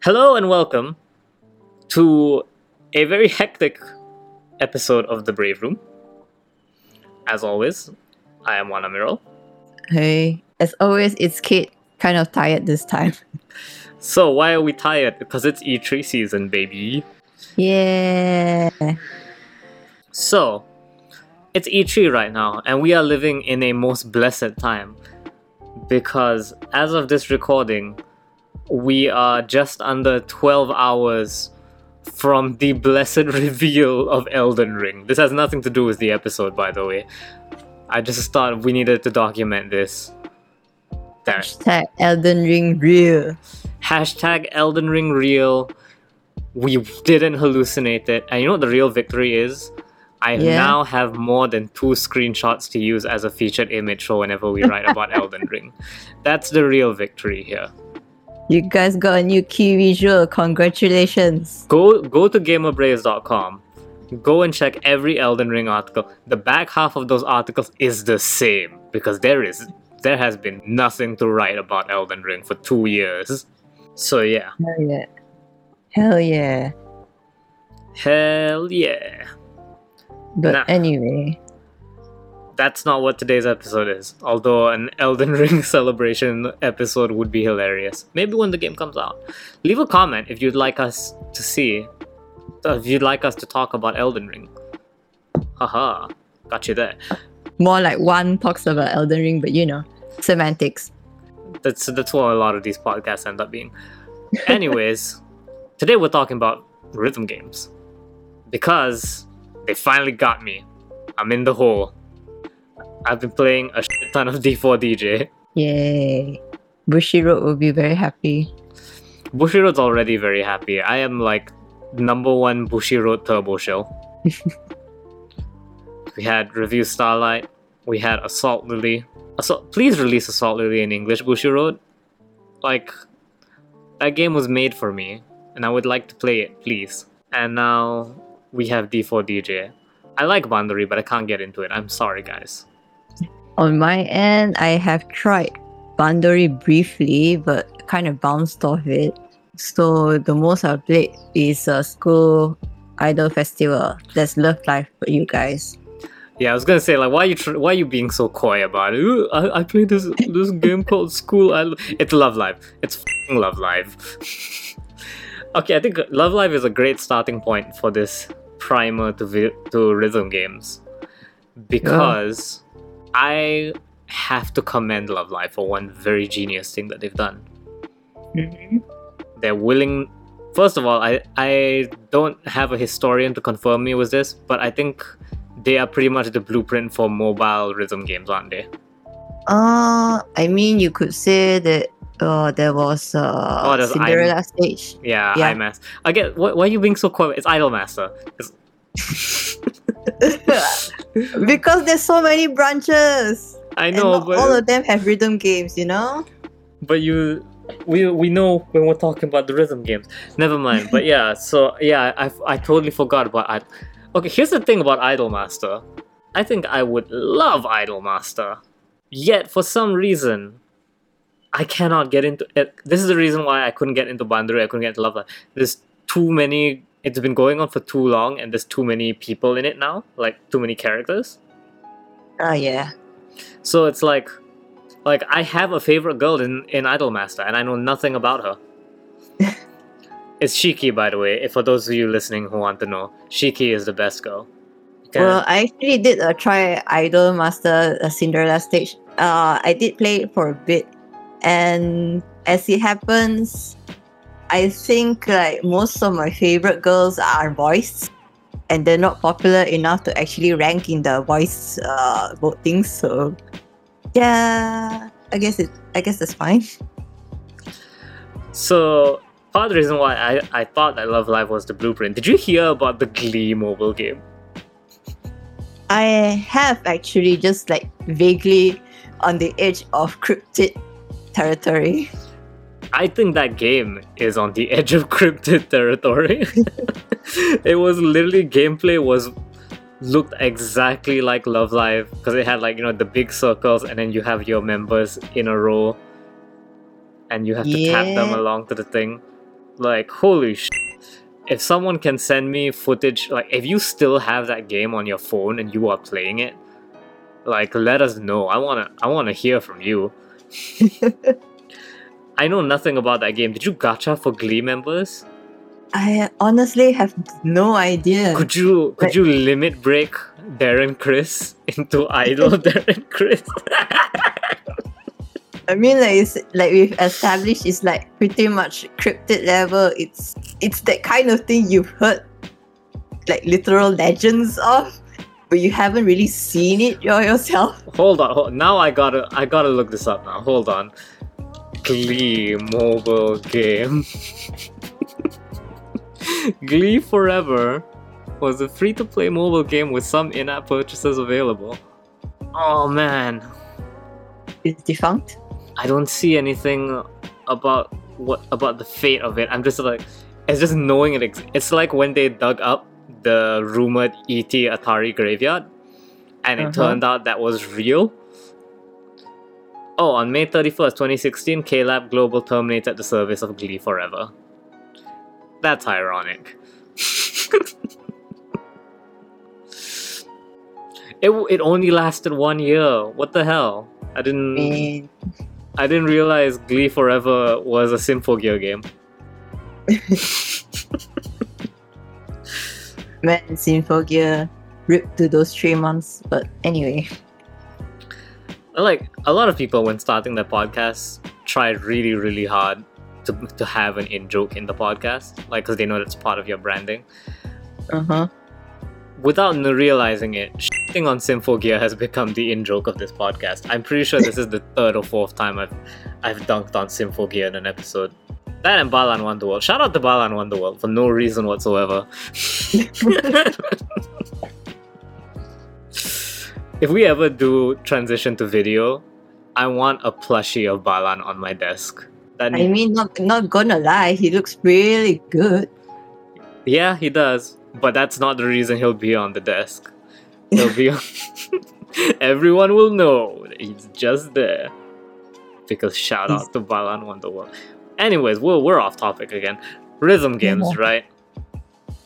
Hello and welcome to a very hectic episode of The Brave Room. As always, I am Juan Amiral. Hey, as always, it's Kate. Kind of tired this time. So, why are we tired? Because it's E3 season, baby. Yeah. So, it's E3 right now, and we are living in a most blessed time. Because as of this recording, we are just under 12 hours from the blessed reveal of Elden Ring. This has nothing to do with the episode, by the way. I just thought we needed to document this. There. Hashtag Elden Ring real. Hashtag Elden Ring real. We didn't hallucinate it. And you know what the real victory is? I Yeah. now have more than two screenshots to use as a featured image for whenever we write about Elden Ring. That's the real victory here. You guys got a new key visual. Congratulations. Go go to gamerbraves.com. Go and check every Elden Ring article. The back half of those articles is the same because there is there has been nothing to write about Elden Ring for two years. So yeah. Hell yeah. Hell yeah. Hell yeah. But Nah. anyway, That's not what today's episode is. Although an Elden Ring celebration episode would be hilarious. Maybe when the game comes out. Leave a comment if you'd like us to see. uh, If you'd like us to talk about Elden Ring. Haha. Got you there. more like one talks about Elden Ring, but you know, semantics. That's that's what a lot of these podcasts end up being. Anyways, today we're talking about rhythm games. Because they finally got me. I'm in the hole. I've been playing a shit ton of D4DJ. Yay. Bushiroad will be very happy. Bushiroad's already very happy. I am like number one Bushiroad turbo shell. we had Revue Starlight. We had Assault Lily. Assault, please release Assault Lily in English, Bushiroad. Like, that game was made for me, and I would like to play it, please. And now we have D4DJ. I like Bandori, but I can't get into it. I'm sorry, guys. On my end, I have tried Bandori briefly, but kind of bounced off it. So the most I've played is a school idol festival. That's Love Live for you guys. Yeah, I was gonna say like, why are you tr- why are you being so coy about it? Ooh, I, I played this this game called School. I it's Love Live. It's fing Love Live. okay, I think Love Live is a great starting point for this primer to vi- to rhythm games because I have to commend Love Live for one very genius thing that they've done. They're willing. First of all, I I don't have a historian to confirm me with this, but I think they are pretty much the blueprint for mobile rhythm games, aren't they? Uh, I mean, you could say that uh, there was uh, Oh, there's Cinderella stage. Yeah, Yeah. IMAS. I get why, why are you being so quiet? It's Idolmaster. It's, because there's so many branches. I know, but all of them have rhythm games, you know? but you we we know when we're talking about the rhythm games. Never mind. But yeah, so yeah, I I totally forgot about I. Okay, here's the thing about Idolmaster. I think I would love Idolmaster, yet for some reason. I cannot get into it. This is the reason why I couldn't get into Bandori. I couldn't get into Love There's too many. It's been going on for too long, and there's too many people in it now. Like too many characters. Oh, yeah. So it's like, like I have a favorite girl in in Idolmaster, and I know nothing about her. it's Shiki, by the way. If for those of you listening who want to know, Shiki is the best girl. Okay. Well, I actually did uh, try Idol Master uh, Cinderella stage. Uh, I did play it for a bit, and as it happens, I think like most of my favorite girls are boys, and they're not popular enough to actually rank in the voice uh, voting. So, yeah, I guess it. I guess that's fine. so part of the reason why I I thought that Love Live was the blueprint. Did you hear about the Glee mobile game? I have actually just like vaguely on the edge of cryptid territory. I think that game is on the edge of cryptid territory. it was literally gameplay was looked exactly like Love Live because it had like you know the big circles and then you have your members in a row and you have to tap them along to the thing. Like, holy sh! If someone can send me footage, like, if you still have that game on your phone and you are playing it, like, let us know. I wanna, I wanna hear from you. I know nothing about that game. Did you gacha for Glee members? I honestly have no idea. Could you could Like- you limit break Darren Criss into idol Darren Criss? I mean, like it's like we've established, it's like pretty much cryptid level. It's it's that kind of thing you've heard, like literal legends of, but you haven't really seen it yourself. hold on, hold, now I gotta I gotta look this up now. Hold on. Glee mobile game. Glee Forever was a free-to-play mobile game with some in-app purchases available. Oh man, It's defunct. I don't see anything about what about the fate of it. I'm just like, it's just knowing it. Ex- it's like when they dug up the rumored ET Atari graveyard, and it Uh-huh. turned out that was real. Oh, on May 31st, 2016, KLab Global terminated the service of Glee Forever. That's ironic. it, it only lasted one year. What the hell? I didn't. I didn't realize Glee Forever was a Symphogear game. man, Symphogear ripped to those three months. But anyway, Like a lot of people, when starting their podcast, try really, really hard to, to have an in joke in the podcast, like because they know that's part of your branding. uh huh. Without realizing it, shitting on Symphogear has become the in joke of this podcast. I'm pretty sure this is the third or fourth time I've I've dunked on Symphogear in an episode. That and Balan Wonderworld. Shout out to Balan Wonderworld for no reason whatsoever. if we ever do transition to video, I want a plushie of Balan on my desk. That I mean, not not gonna lie, he looks really good. yeah, he does, but that's not the reason he'll be on the desk. He'll be. On... Everyone will know that he's just there because shout out to Balan Wonderworld. Anyways, we're we're off topic again. Rhythm games, Yeah. right?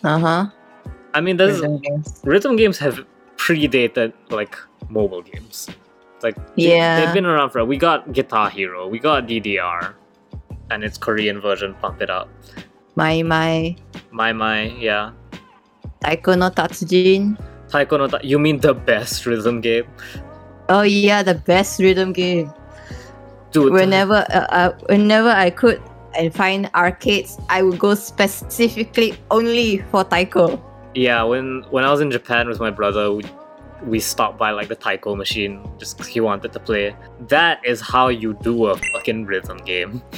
Uh huh. I mean, there's rhythm games have predated like mobile games. Like they- Yeah. they've been around for. We got Guitar Hero, we got DDR, and its Korean version, Pump It Up. My my My my, yeah. Taiko no Tatsujin. Taiko no Ta- You mean the best rhythm game, Oh yeah, the best rhythm game. dude? Whenever uh, uh, whenever I could and find arcades, I would go specifically only for Taiko. Yeah, when when I was in Japan with my brother, we, we stopped by like the Taiko machine just he wanted to play. That is how you do a fucking rhythm game.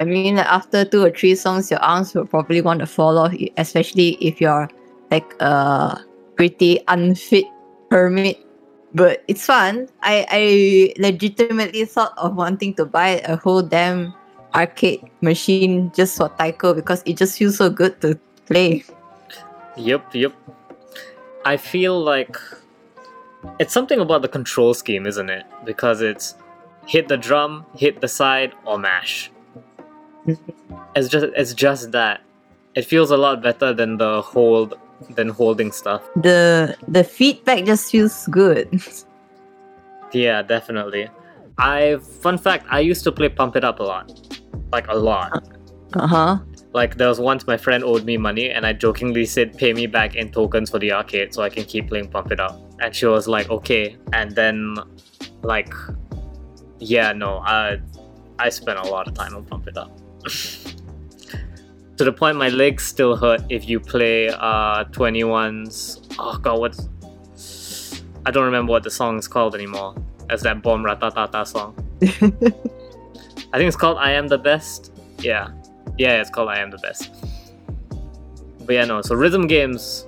I mean, after two or three songs, your arms will probably want to fall off, especially if you're like a pretty unfit hermit. But it's fun. I, I legitimately thought of wanting to buy a whole damn arcade machine just for Taiko because it just feels so good to play. Yep, yep. I feel like it's something about the control scheme, isn't it? Because it's hit the drum, hit the side, or mash. It's just it's just that. It feels a lot better than the hold than holding stuff. The the feedback just feels good. Yeah, definitely. I fun fact, I used to play Pump It Up a lot. Like a lot. Uh huh. Like there was once my friend owed me money and I jokingly said pay me back in tokens for the arcade so I can keep playing Pump It Up. And she was like, okay. And then like yeah, no, I I spent a lot of time on Pump It Up. to the point my legs still hurt if you play uh 21's oh god what's I don't remember what the song is called anymore. As that bomb ratatata song. I think it's called I Am the Best. Yeah. Yeah, it's called I Am the Best. But yeah, no, so rhythm games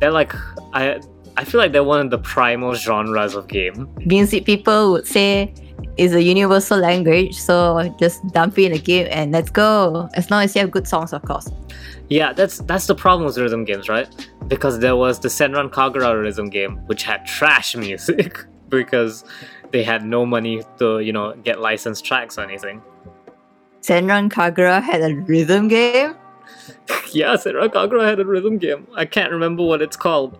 they're like I I feel like they're one of the primal genres of game. Music people would say is a universal language, so just dump it in a game and let's go. As long as you have good songs, of course. Yeah, that's that's the problem with rhythm games, right? Because there was the Senran Kagura rhythm game, which had trash music because they had no money to, you know, get licensed tracks or anything. Senran Kagura had a rhythm game. yeah, Senran Kagura had a rhythm game. I can't remember what it's called,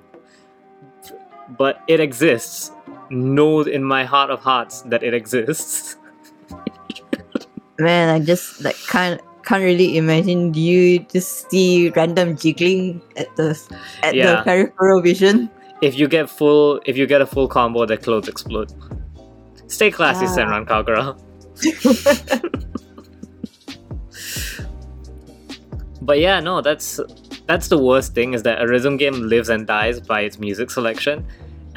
but it exists. Know in my heart of hearts that it exists. Man, I just like can't can't really imagine do you just see random jiggling at the at Yeah. the peripheral vision. If you get full, if you get a full combo, the clothes explode. Stay classy, Ah. Senran Kagura. but yeah, no, that's that's the worst thing is that a rhythm game lives and dies by its music selection,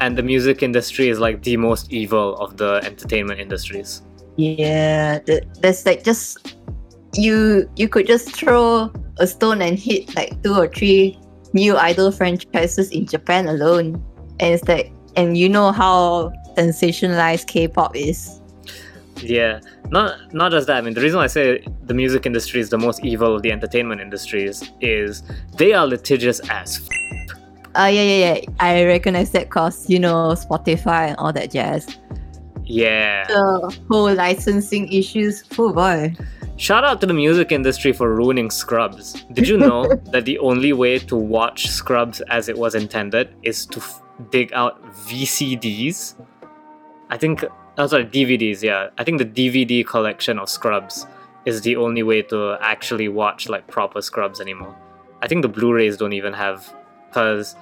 and the music industry is like the most evil of the entertainment industries. Yeah, there's like just you you could just throw a stone and hit like two or three new idol franchises in Japan alone, and it's like and you know how sensationalized K-pop is. Yeah, not not just that. I mean, the reason I say the music industry is the most evil of the entertainment industries is they are litigious as. F- Uh yeah yeah yeah. I recognize that cause you know Spotify and all that jazz. yeah. The whole licensing issues. Oh boy. Shout out to the music industry for ruining Scrubs. Did you know that the only way to watch Scrubs as it was intended is to f- dig out VCDs? I think, oh sorry, DVDs, yeah. I think the DVD collection of Scrubs is the only way to actually watch like proper Scrubs anymore. I think the Blu rays don't even have, because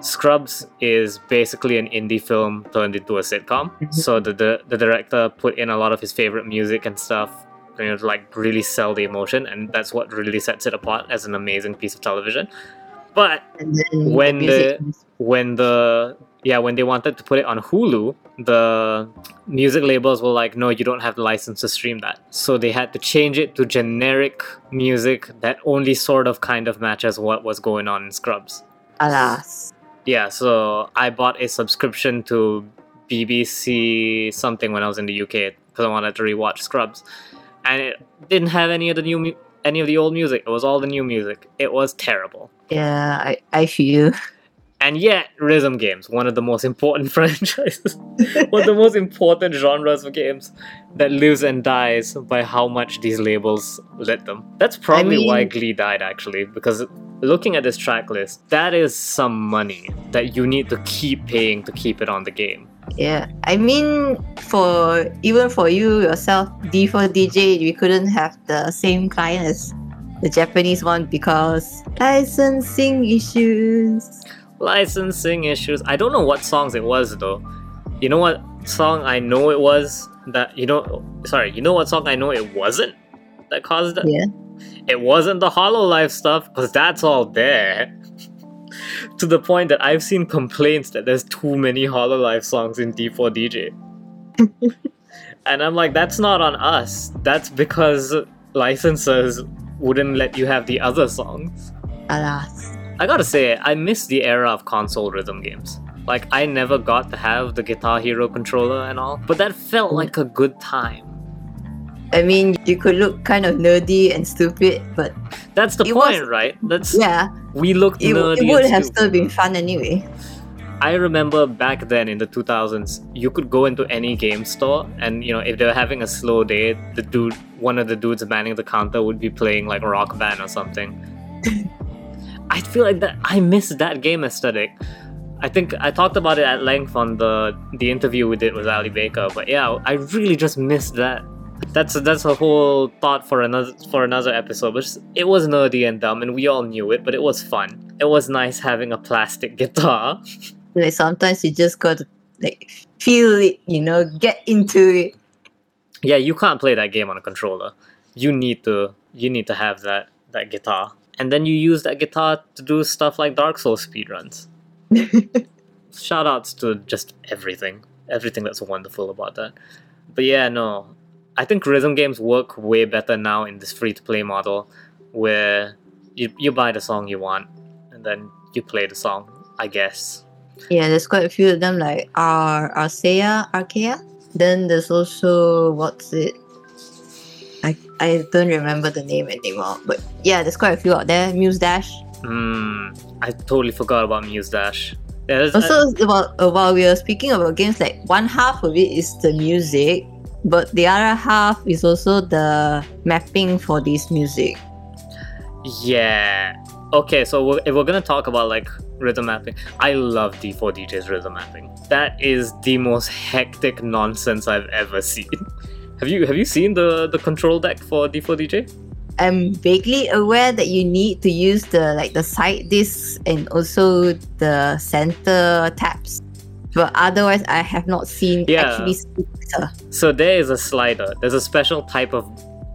Scrubs is basically an indie film turned into a sitcom. Mhm. So the, the the director put in a lot of his favorite music and stuff, you know, to like really sell the emotion, and that's what really sets it apart as an amazing piece of television. But When music when the yeah when they wanted to put it on Hulu, the music labels were like, no, you don't have the license to stream that. So they had to change it to generic music that only sort of kind of matches what was going on in Scrubs. alas. Yeah, so I bought a subscription to BBC something when I was in the UK because I wanted to rewatch Scrubs, and it didn't have any of the new mu- any of the old music. It was all the new music. It was terrible. Yeah, I, I feel. And yet, rhythm games, one of the most important franchises, one of the most important genres of games that lives and dies by how much these labels let them. That's probably why mean- Glee died, actually, because looking at this track list, that is some money that you need to keep paying to keep it on the game. Yeah, I mean, for even for you yourself, D4DJ, we couldn't have the same client as the Japanese one because licensing issues. Licensing issues. I don't know what songs it was though. You know what song I know it was that you know sorry, you know what song I know it wasn't that caused it? Yeah. It wasn't the Hololive stuff, because that's all there. to the point that I've seen complaints that there's too many Hololive songs in D4DJ. and I'm like, that's not on us. That's because licensors wouldn't let you have the other songs. Alas. I gotta say, I miss the era of console rhythm games. Like, I never got to have the Guitar Hero controller and all, but that felt like a good time. I mean, you could look kind of nerdy and stupid, but That's the point, was- right? That's yeah, we looked it, nerdy. it would have stupid. still been fun anyway. I remember back then in the 2000s, you could go into any game store, and you know, if they were having a slow day, the dude, one of the dudes manning the counter, would be playing like Rock Band or something. I feel like that. I miss that game aesthetic. I think I talked about it at length on the the interview we did with Ali Baker, but yeah, I really just miss that. That's that's a whole thought for another for another episode. But it was nerdy and dumb, and we all knew it, but it was fun. It was nice having a plastic guitar. Like sometimes you just got to like feel it, you know, get into it. yeah you can't play that game on a controller you need to you need to have that that guitar and then you use that guitar to do stuff like dark souls speedruns. Shout outs to just everything. Everything that's wonderful about that. But yeah no. I think rhythm games work way better now in this free to play model where you, you buy the song you want and then you play the song i guess. Yeah, there's quite a few of them like Ar Arcaea, Arkea. Then there's also what's it? I I don't remember the name anymore. But yeah, there's quite a few out there. Muse Dash. hmm i totally forgot about muse dash yeah, Also, while uh, while we are speaking about games, like one half of it is the music, but the other half is also the mapping for this music. Yeah. Okay, so we're, if we're gonna talk about like rhythm mapping, I love D4DJ's rhythm mapping. That is the most hectic nonsense I've ever seen. Have you have you seen the the control deck for D4DJ? I'm vaguely aware that you need to use the like the side discs and also the center tabs. But otherwise I have not seen Yeah. actually better. So there is a slider. There's a special type of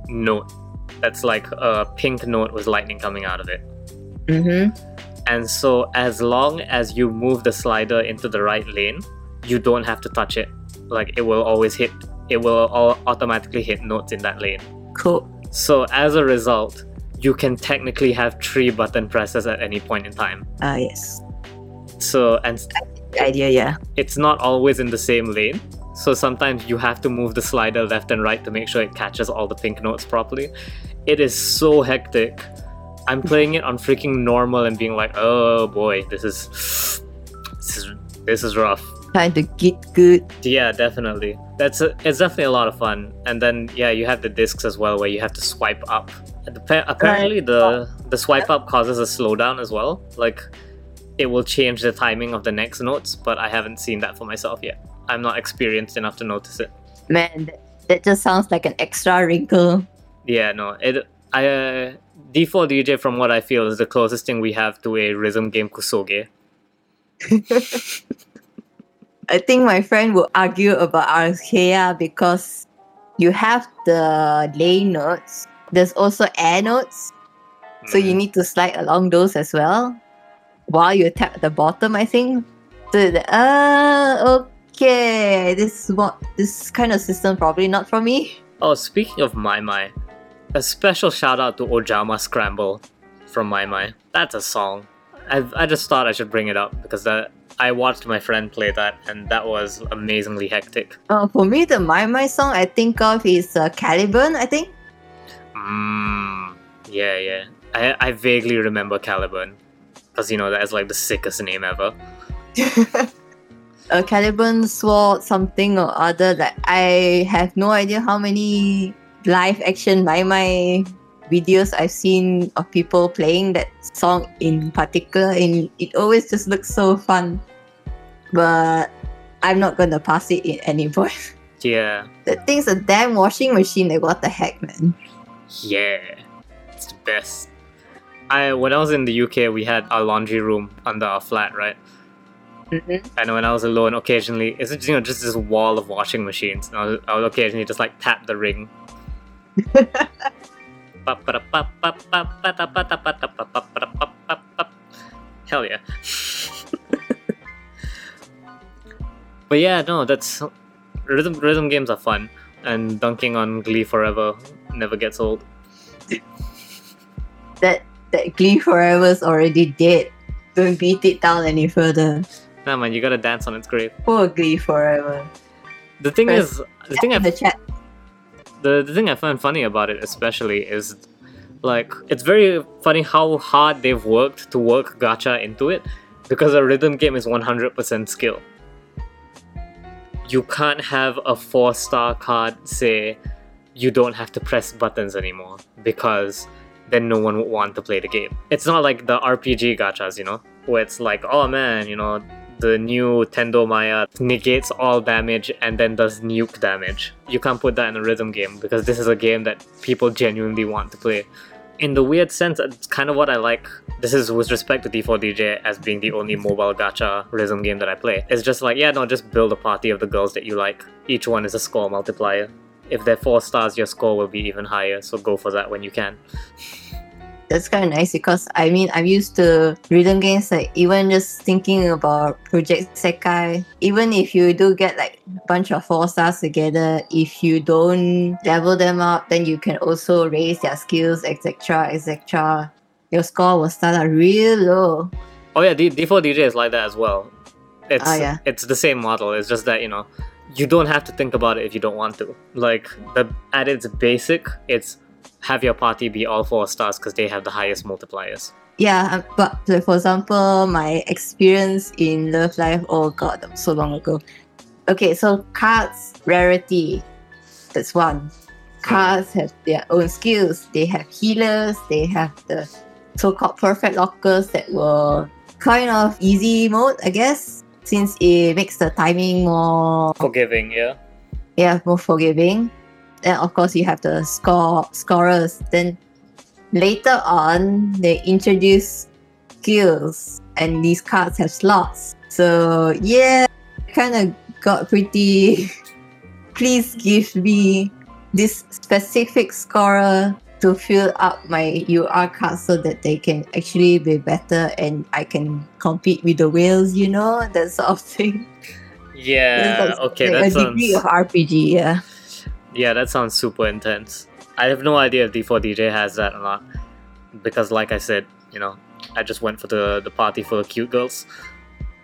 note that's like a pink note with lightning coming out of it. Mm-hmm. And so as long as you move the slider into the right lane, you don't have to touch it. Like it will always hit. It will all automatically hit notes in that lane. Cool. So as a result, you can technically have three button presses at any point in time. Uh yes. So and The idea, yeah. it's not always in the same lane. So sometimes you have to move the slider left and right to make sure it catches all the pink notes properly. It is so hectic. I'm playing it on freaking normal and being like, oh boy, this is this is this is rough. Trying to get good. Yeah, definitely. That's a, it's definitely a lot of fun. And then yeah, you have the discs as well where you have to swipe up. And appa- Apparently, the the swipe up causes a slowdown as well. Like it will change the timing of the next notes, but I haven't seen that for myself yet. I'm not experienced enough to notice it. Man, that, that just sounds like an extra wrinkle. Yeah, no, it. I uh, D4 DJ from what I feel is the closest thing we have to a rhythm game kusoge. I think my friend will argue about Arcaea because you have the lay notes. There's also air notes, so you Mm. need to slide along those as well. While you tap the bottom, I think. So uh, okay, this is what this kind of system probably not for me. Oh, speaking of maimai, a special shout out to Ojama Scramble from maimai. That's a song. I I just thought I should bring it up because that I watched my friend play that and that was amazingly hectic. Uh, for me, the maimai song I think of is uh, Caliburne. I think. Mmm. Yeah, yeah. I I vaguely remember Caliburne because you know that's like the sickest name ever. a Caliburne sword something or other that I have no idea how many live action maimai videos I've seen of people playing that song in particular and it always just looks so fun. But I'm not gonna pass it in any point. Yeah, The thing's a damn washing machine, like what the heck man. yeah. It's the best. I when I was in the UK, we had our laundry room under our flat, right? Mm-hmm. And when I was alone, occasionally it's you know just this wall of washing machines. And I would, I would occasionally just like tap the ring. Hell yeah. but yeah, no, that's rhythm rhythm games are fun, and dunking on Glee forever never gets old. That that Glee Forever's already dead. Don't beat it down any further. Nah, man, you gotta dance on its grave. Poor Glee Forever. The thing Press is, the thing I in the chat. The, the thing I find funny about it especially is like it's very funny how hard they've worked to work gacha into it because a rhythm game is 100% skill. You can't have a 4 star card say you don't have to press buttons anymore because then no one would want to play the game. It's not like the RPG gachas, you know, where it's like, oh man, you know, the new Tendo Maya negates all damage and then does nuke damage. You can't put that in a rhythm game because this is a game that people genuinely want to play. In the weird sense, it's kind of what I like. This is with respect to D4DJ as being the only mobile gacha rhythm game that I play. It's just like, yeah, no, just build a party of the girls that you like. Each one is a score multiplier. If they're four stars, your score will be even higher, so go for that when you can. that's kind of nice because I mean I'm used to rhythm games like even just thinking about Project Sekai. Even if you do get like a bunch of four stars together, if you don't level them up, then you can also raise their skills, etc., etc. Your score will start out real low. Oh yeah, D- D4DJ is like that as well. It's Oh, yeah. it's the same model. It's just that you know you don't have to think about it if you don't want to. Like the at its basic, it's have your party be all four stars because they have the highest multipliers. Yeah, um, but for example, my experience in Love Live, oh god, that was so long ago. Okay, so cards rarity. That's one. Cards have their own skills. They have healers. They have the so-called perfect lockers that were kind of easy mode, I guess, since it makes the timing more Forgiving, yeah. yeah more forgiving. And of course, you have the score scorers. Then later on, they introduce skills, and these cards have slots. So yeah, kind of got pretty. Please give me this specific scorer to fill up my UR card so that they can actually be better and I can compete with the whales, you know, that sort of thing. Yeah, okay, like that a sounds degree of RPG, yeah. Yeah, that sounds super intense. I have no idea if D4DJ has that or not. Because like I said, you know, I just went for the, the party for the cute girls.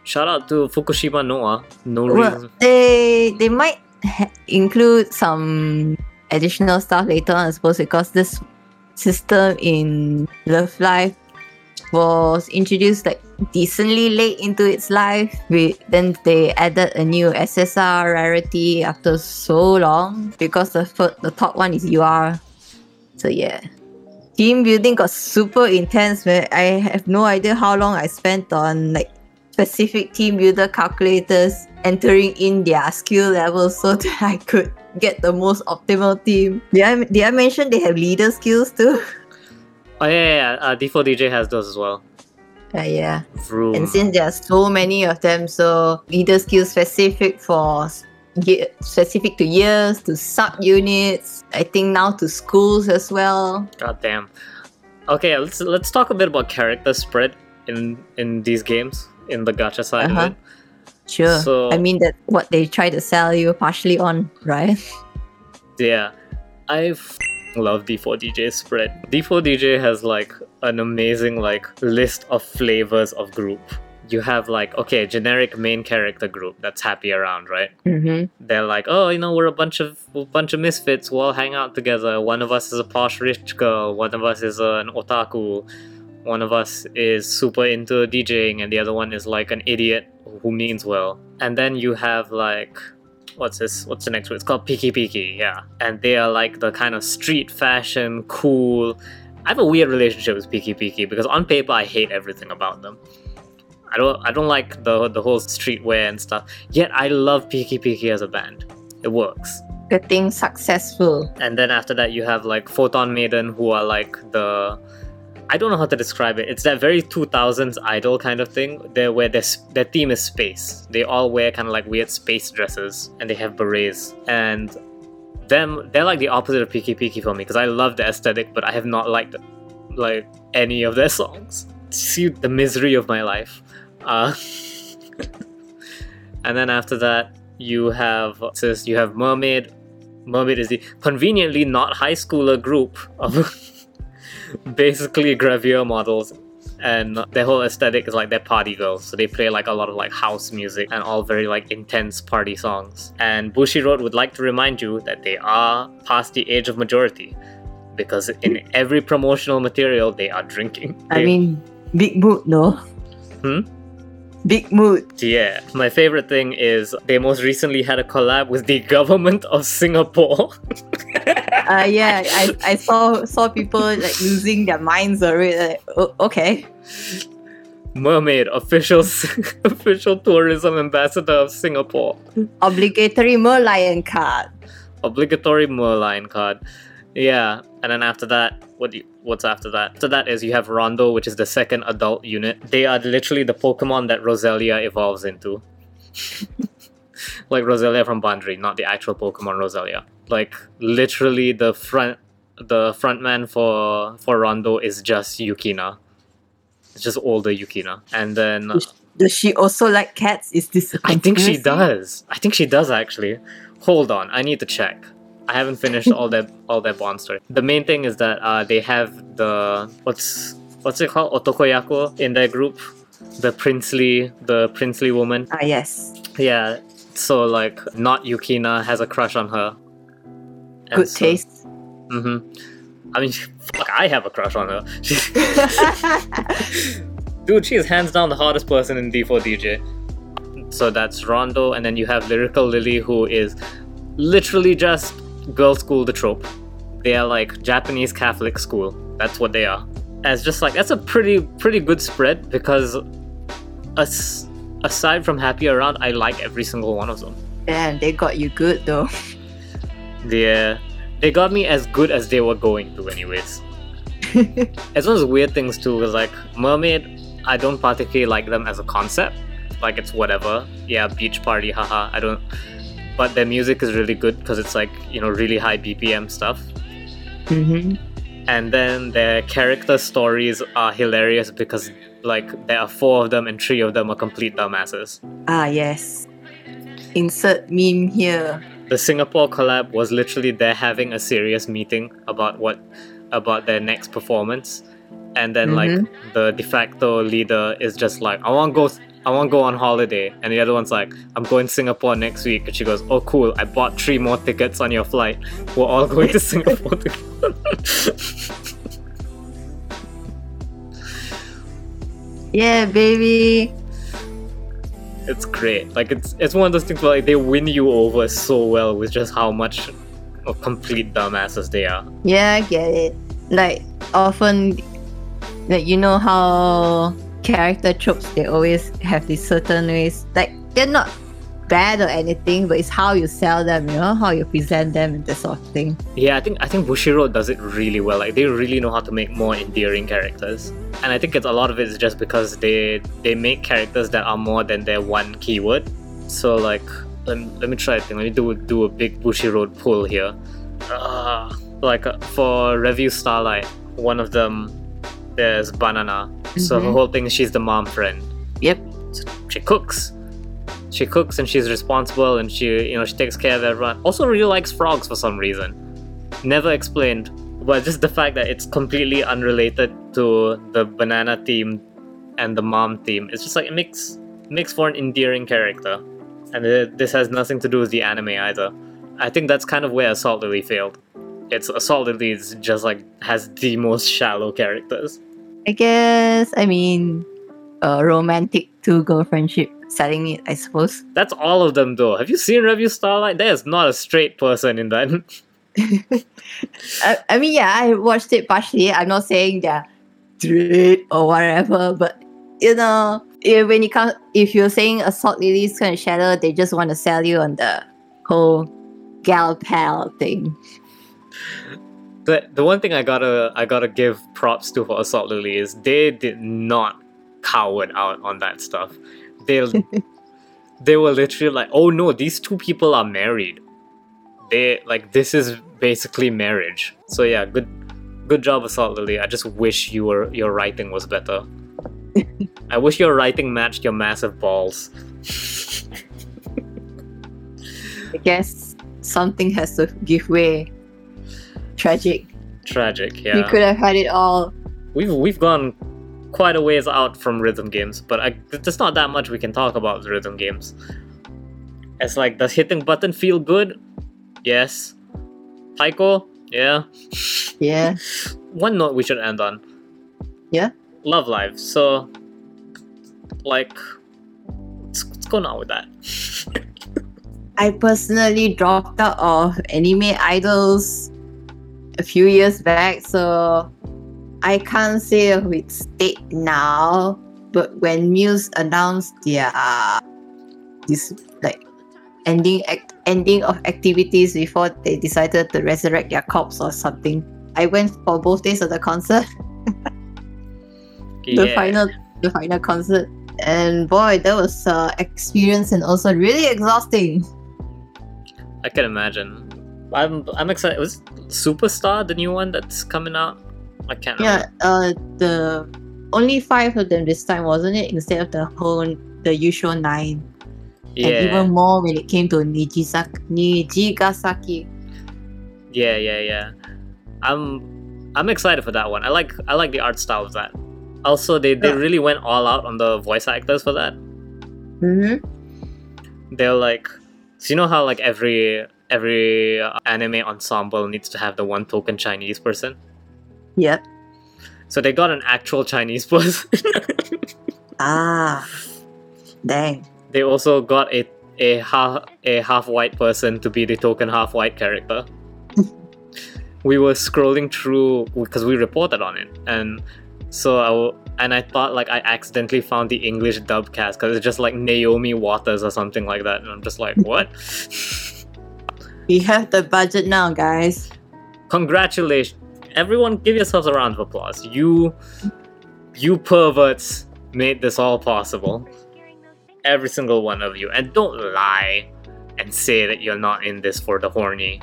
Shout out to Fukushima Noa. No Well, reason. they they might ha- include some additional stuff later on, I suppose, because this system in Love Live was introduced like decently late into its life. We, then they added a new SSR rarity after so long because the fir- the top one is UR. So yeah. Team building got super intense man. I have no idea how long I spent on like specific team builder calculators entering in their skill levels so that I could get the most optimal team. Did I, did I mention they have leader skills too? Oh yeah, yeah, yeah. Uh, D4DJ has those as well. Uh, yeah. Vroom. And since there are so many of them, so leader skills specific for specific to years, to sub units, I think now to schools as well. God damn. Okay, let's let's talk a bit about character spread in in these games in the gacha side Uh-huh. of it. Sure. So- I mean that what they try to sell you partially on, right? Yeah, I f- love D4DJ spread. D4DJ has like an amazing like list of flavors of group. You have like okay, generic main character group that's happy around, right? Mm-hmm. They're like, oh, you know, we're a bunch of a bunch of misfits. We'll all hang out together. One of us is a posh rich girl. One of us is an otaku. One of us is super into DJing, and the other one is like an idiot who means well. And then you have like, what's this? What's the next one? It's called Peaky P-key, yeah. And they are like the kind of street fashion, cool. I have a weird relationship with Peaky P-key because on paper I hate everything about them. I don't I don't like the the whole streetwear and stuff. Yet I love Peaky P-key as a band. It works. Getting successful. And then after that you have like Photon Maiden who are like the I don't know how to describe it. It's that very 2000s idol kind of thing. There where their their theme is space. They all wear kind of like weird space dresses and they have berets. And them they're like the opposite of Peaky P-key for me because I love the aesthetic, but I have not liked like any of their songs. See the misery of my life. Uh, and then after that, you have says you have Mermaid. Mermaid is the conveniently not high schooler group of basically gravure models. And their whole aesthetic is like they're party girls, so they play like a lot of like house music and all very like intense party songs. And Bushiroad would like to remind you that they are past the age of majority, because in every promotional material they are drinking. I They- mean, big mood, no? Hmm? Big mood. Yeah, my favorite thing is they most recently had a collab with the government of Singapore. Uh, yeah, I, I saw saw people like losing their minds already. Like, oh, okay. Mermaid, official official tourism ambassador of Singapore. Obligatory Merlion card. Obligatory Merlion card. Yeah, and then after that, what do you, what's after that? After that is you have Rondo, which is the second adult unit. They are literally the Pokemon that Roselia evolves into. like Roselia from Bandori, not the actual Pokemon Roselia. Like literally the front the frontman for for Rondo is just Yukina. It's just older Yukina. And then Does she also like cats? Is this I think she does. I think she does actually. Hold on, I need to check. I haven't finished all their all their Bond story. The main thing is that uh, they have the what's what's it called otokoyaku in their group, the princely the princely woman. Ah, yes. Yeah, so like not Yukina has a crush on her. Good taste. Mm-hmm. I mean, fuck, I have a crush on her. Dude, she is hands down the hottest person in D4DJ. So that's Rondo, and then you have Lyrical Lily, who is literally just girls' school the trope. They are like Japanese Catholic school. That's what they are. And it's just like that's a pretty pretty good spread because as, aside from Happy Around, I like every single one of them. Damn, they got you good though. yeah, they got me as good as they were going to, anyways. as one of the weird things too, was like Mermaid, I don't particularly like them as a concept. Like it's whatever. Yeah, beach party, haha. I don't. But their music is really good because it's like you know really high BPM stuff. mm-hmm. And then their character stories are hilarious because like there are four of them and three of them are complete dumbasses. Ah, yes. Insert meme here. The Singapore collab was literally they're having a serious meeting about what about their next performance, and then like the de facto leader is just like, I want to go. I want to go on holiday, and the other one's like, I'm going to Singapore next week, and she goes, Oh, cool! I bought three more tickets on your flight. We're all going to Singapore together. Yeah, baby. it's great. Like it's it's one of those things where like they win you over so well with just how much of complete dumbasses they are. Yeah, I get it. Like often, like you know how character tropes they always have these certain ways. Like they're not bad or anything, but it's how you sell them. You know how you present them and that sort of thing. Yeah, I think I think Bushiroad does it really well. Like they really know how to make more endearing characters, and I think it's a lot of it is just because they they make characters that are more than their one keyword. So like, let me, let me try a thing. Let me do do a big Bushiroad pull here. Uh, like for Revue Starlight, one of them there's Banana. So her Mhm. whole thing is she's the mom friend. Yep. So she cooks. She cooks and she's responsible and she you know she takes care of everyone. Also really likes frogs for some reason. Never explained. But just the fact that it's completely unrelated to the banana theme and the mom theme. It's just like it makes makes for an endearing character. And it, this has nothing to do with the anime either. I think that's kind of where Assault Lily failed. It's Assault Lily is just like has the most shallow characters. I guess. I mean, a romantic two girl friendship setting it. I suppose. That's all of them though. Have you seen Revue Starlight? There's not a straight person in that. I, I mean, yeah, I watched it partially. I'm not saying they're straight or whatever, but you know, if, when you come, if you're saying assault lilies kind of shadow, they just want to sell you on the whole gal pal thing. The the one thing I gotta I gotta give props to for Assault Lily is they did not coward out on that stuff. They they were literally like, oh no, these two people are married. They like this is basically marriage. So yeah, good good job, Assault Lily. I just wish you were your writing was better. I wish your writing matched your massive balls. I guess something has to give way. Tragic. Tragic, yeah. We could have had it all. we've we've gone quite a ways out from rhythm games, but I, there's not that much we can talk about the rhythm games. It's like, does hitting button feel good? Yes. Taiko? Yeah. Yeah. One note we should end on. Yeah? Love Live. So, like, what's, what's going on with that? I personally dropped out of anime idols a few years back, so I can't say its state now. But when Muse announced their this like ending act, ending of activities before they decided to resurrect their corpse or something, I went for both days of the concert, the final the final concert, and boy, that was uh, experience and also really exhausting. I can imagine. I'm I'm excited. Was Superstar the new one that's coming out? I can't Yeah, remember. uh, the only five of them this time, wasn't it? Instead of the whole, the usual nine, Yeah. and even more when it came to Nijisak- Nijigasaki. Yeah, yeah, yeah. I'm I'm excited for that one. I like I like the art style of that. Also, they, they Yeah. really went all out on the voice actors for that. Mm-hmm. They're like, so you know how like every every uh, anime ensemble needs to have the one token Chinese person. Yep. So they got an actual Chinese person. Ah, dang. they also got a a half a half white person to be the token half white character. we were scrolling through because we reported on it, and so I w- and I thought like I accidentally found the English dub cast because it's just like Naomi Waters or something like that, and I'm just like, what? We have the budget now, guys. Congratulations, everyone! Give yourselves a round of applause. You, you perverts made this all possible. Every single one of you, and don't lie and say that you're not in this for the horny.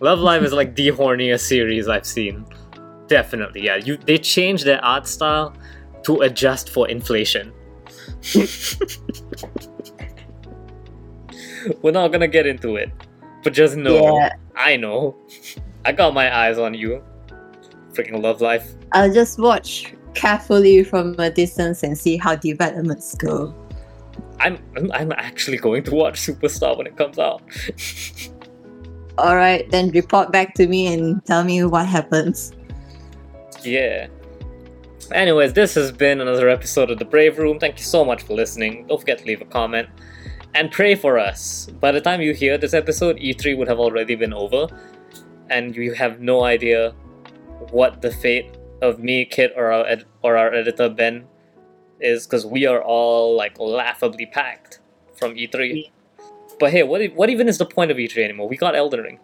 Love Live is like the horniest series I've seen. Definitely, yeah. You they changed their art style to adjust for inflation. We're not gonna get into it, but just know Yeah. I know. I got my eyes on you. Freaking Love Live. I'll just watch carefully from a distance and see how developments go. I'm I'm- I'm actually going to watch Superstar when it comes out. All right, then report back to me and tell me what happens. Yeah. Anyways, this has been another episode of The Brave Room. Thank you so much for listening. Don't forget to leave a comment and pray for us. By the time you hear this episode, E3 would have already been over, and you have no idea what the fate of me, Kit, or our ed- or our editor Ben is, because we are all like laughably packed from E3. But hey, what what even is the point of E3 anymore? We got Elden Ring.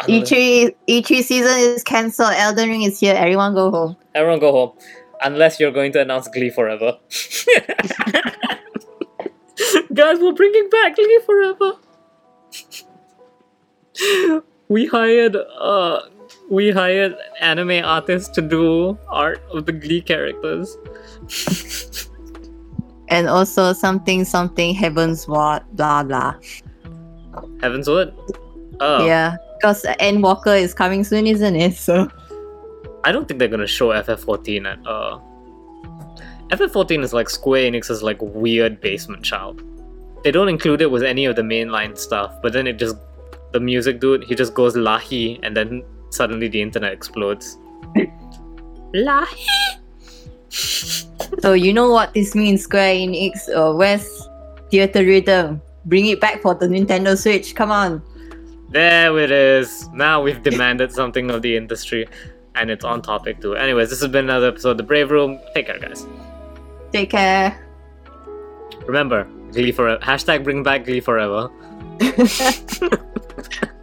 E3 E3 season is cancelled. Elden Ring is here. Everyone go home. Everyone go home. Unless you're going to announce Glee Forever. Guys, we're bringing back Glee Forever. we hired uh we hired anime artists to do art of the Glee characters. And also something something heavens what blah blah. Heavensward? Oh. Yeah, because Endwalker is coming soon, isn't it? So I don't think they're gonna show FF14 at uh FF14 is like Square Enix's like weird basement child. They don't include it with any of the mainline stuff, but then it just the music dude, he just goes lahi and then suddenly the internet explodes. lahi so you know what this means, Square Enix. or West Theatrhythm? Bring it back for the Nintendo Switch. Come on. There it is. Now we've demanded something of the industry and it's on topic too. Anyways, this has been another episode of The Brave Room. Take care guys. Take care. Remember, Glee forever. Hashtag bring back Glee forever.